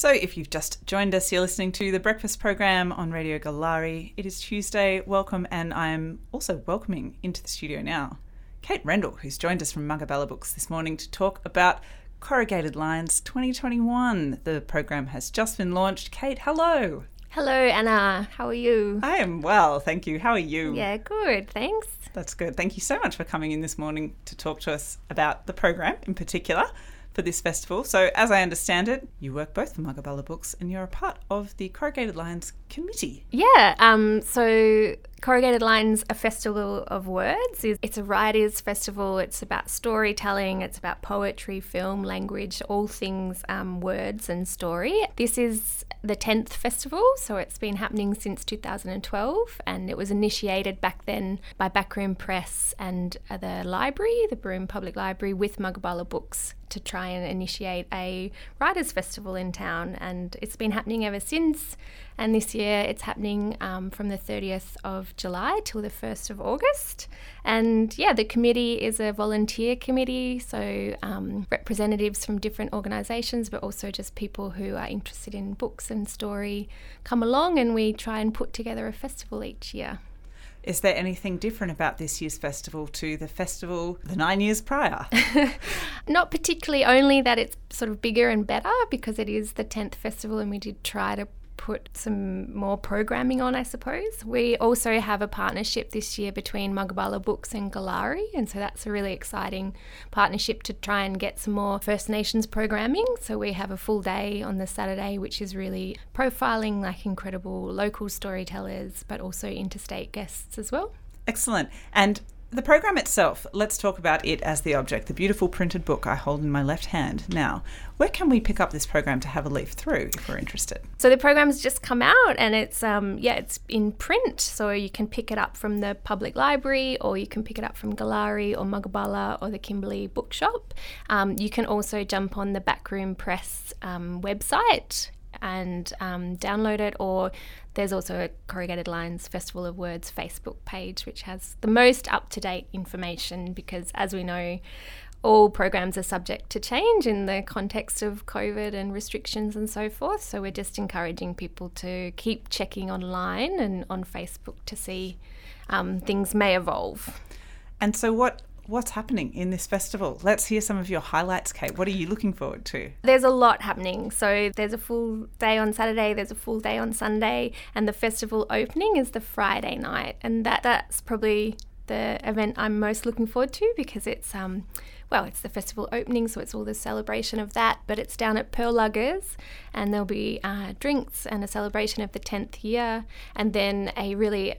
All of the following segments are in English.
So, if you've just joined us, you're listening to the breakfast program on Radio Goolarri. It is Tuesday. Welcome, and I am also welcoming into the studio now Kate Rendell, who's joined us from Magabala Books this morning to talk about Corrugated Lines 2021. The program has just been launched. Kate, hello. Hello, Anna. How are you? I am well, thank you. How are you? Yeah, good. Thanks. That's good. Thank you so much for coming in this morning to talk to us about the program in particular for this festival. So, as I understand it, you work both for Magabala Books and you're a part of the Corrugated Lines committee. Yeah. Um, so, Corrugated Lines, a festival of words. It's a writers' festival. It's about storytelling. It's about poetry, film, language, all things um, words and story. This is the 10th festival, so it's been happening since 2012, and it was initiated back then by Backroom Press and the library, the Broome Public Library, with Magabala Books to try and initiate a writers' festival in town, and it's been happening ever since. And this year it's happening um, from the 30th of July till the 1st of August. And yeah, the committee is a volunteer committee, so um, representatives from different organisations, but also just people who are interested in books and story come along, and we try and put together a festival each year. Is there anything different about this year's festival to the festival the nine years prior? Not particularly, only that it's sort of bigger and better because it is the 10th festival and we did try to put some more programming on, I suppose. We also have a partnership this year between Magabala Books and Goolarri, and so that's a really exciting partnership to try and get some more First Nations programming. So we have a full day on the Saturday, which is really profiling like incredible local storytellers, but also interstate guests as well. Excellent. And the program itself, let's talk about it as the object, the beautiful printed book I hold in my left hand now. Where can we pick up this program to have a leaf through if we're interested? So the program's just come out and it's um yeah, it's in print, so you can pick it up from the public library or you can pick it up from Goolarri or Magabala or the Kimberley bookshop. Um, you can also jump on the Backroom Press um, website and um, download it. Or there's also a Corrugated Lines Festival of Words Facebook page, which has the most up to date information because, as we know, all programs are subject to change in the context of COVID and restrictions and so forth. So we're just encouraging people to keep checking online and on Facebook to see um, things may evolve. And so, what what's happening in this festival? Let's hear some of your highlights, Kate. What are you looking forward to? There's a lot happening. So there's a full day on Saturday, there's a full day on Sunday, and the festival opening is the Friday night. And that that's probably the event I'm most looking forward to because it's um well, it's the festival opening, so it's all the celebration of that. But it's down at Pearl Luggers, and there'll be uh, drinks and a celebration of the 10th year, and then a really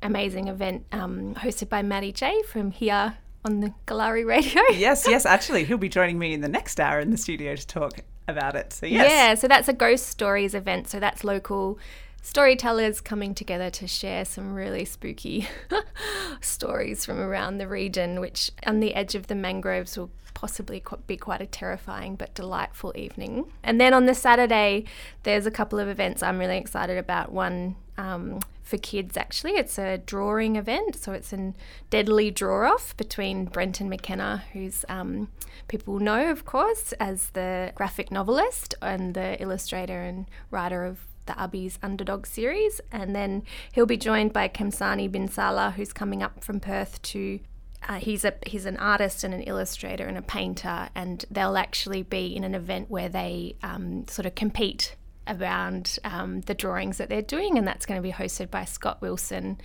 amazing event um, hosted by Maddie J from here on the Goolarri radio. yes, yes, actually, he'll be joining me in the next hour in the studio to talk about it. So, yes. Yeah, so that's a Ghost Stories event. So, that's local storytellers coming together to share some really spooky stories from around the region, which on the edge of the mangroves will possibly be quite a terrifying but delightful evening. And then on the Saturday, there's a couple of events I'm really excited about. One um, for kids actually. It's a drawing event, so it's a deadly draw off between Brenton McKenna, who's um, people know, of course, as the graphic novelist and the illustrator and writer of the Ubby's Underdog series. And then he'll be joined by Kamsani Bin Salleh, who's coming up from Perth to uh, he's a he's an artist and an illustrator and a painter, and they'll actually be in an event where they um, sort of compete around um, the drawings that they're doing, and that's going to be hosted by Scott Wilson,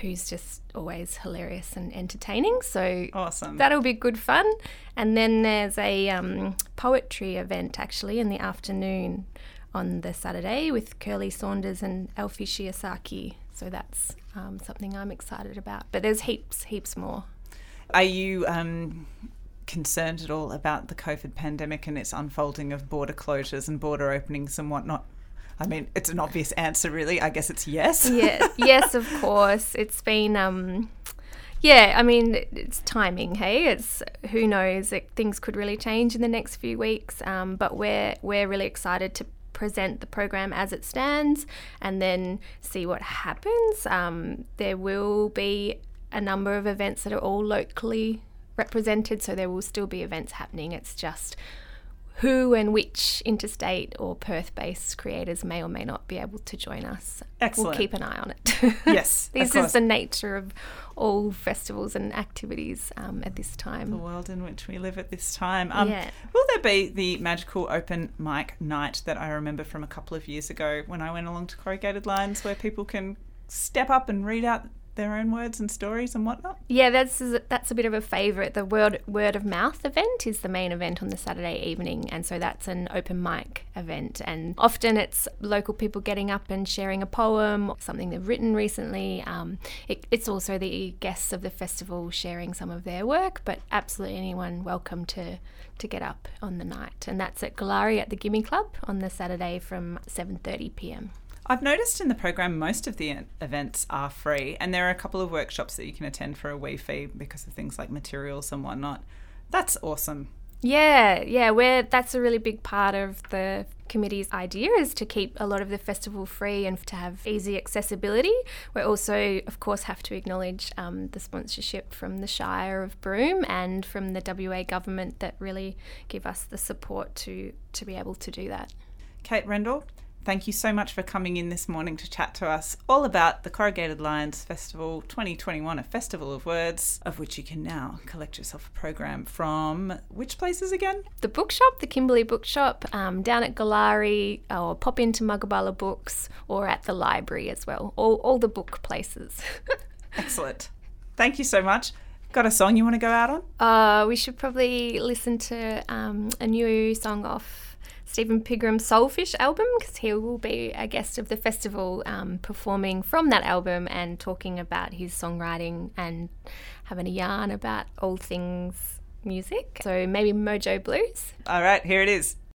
who's just always hilarious and entertaining. So awesome! That'll be good fun. And then there's a um, poetry event actually in the afternoon on the Saturday with Kirli Saunders and Elfie Shiosaki. So that's um, something I'm excited about. But there's heaps, heaps more. Are you um, concerned at all about the COVID pandemic and its unfolding of border closures and border openings and whatnot? I mean, it's an obvious answer, really. I guess it's yes. Yeah, yes, of course. It's been, um, yeah. I mean, it's timing. Hey, it's who knows. It, things could really change in the next few weeks. Um, but we're we're really excited to present the program as it stands and then see what happens. Um, there will be a number of events that are all locally represented, so there will still be events happening. It's just who and which interstate or Perth based creators may or may not be able to join us. Excellent. We'll keep an eye on it. Yes, this is the nature of all festivals and activities um, at this time. the world in which we live at this time. Um, Yeah. Will there be the magical open mic night that I remember from a couple of years ago when I went along to Corrugated Lines where people can step up and read out their own words and stories and whatnot? Yeah, that's that's a bit of a favourite. The word word of mouth event is the main event on the Saturday evening, and so that's an open mic event. And often it's local people getting up and sharing a poem, or something they've written recently. Um, it, it's also the guests of the festival sharing some of their work, but absolutely anyone welcome to to get up on the night. And that's at Goolarri at the Gimme Club on the Saturday from 7:30 p.m. I've noticed in the program most of the events are free, and there are a couple of workshops that you can attend for a wee fee because of things like materials and whatnot. That's awesome. Yeah, yeah, we're that's a really big part of the committee's idea is to keep a lot of the festival free and to have easy accessibility. We also, of course, have to acknowledge um, the sponsorship from the Shire of Broome and from the WA government that really give us the support to to be able to do that. Kate Rendell, thank you so much for coming in this morning to chat to us all about the Corrugated Lines Festival 2021, a festival of words, of which you can now collect yourself a program from which places again? The bookshop, the Kimberley Bookshop, um, down at Goolarri, or pop into Magabala Books, or at the library as well. All, all the book places. Excellent. Thank you so much. Got a song you want to go out on? Uh, we should probably listen to um, a new song off Stephen Pigram's Soulfish album because he will be a guest of the festival um, performing from that album and talking about his songwriting and having a yarn about all things music. So maybe Mojo Blues. All right, here it is.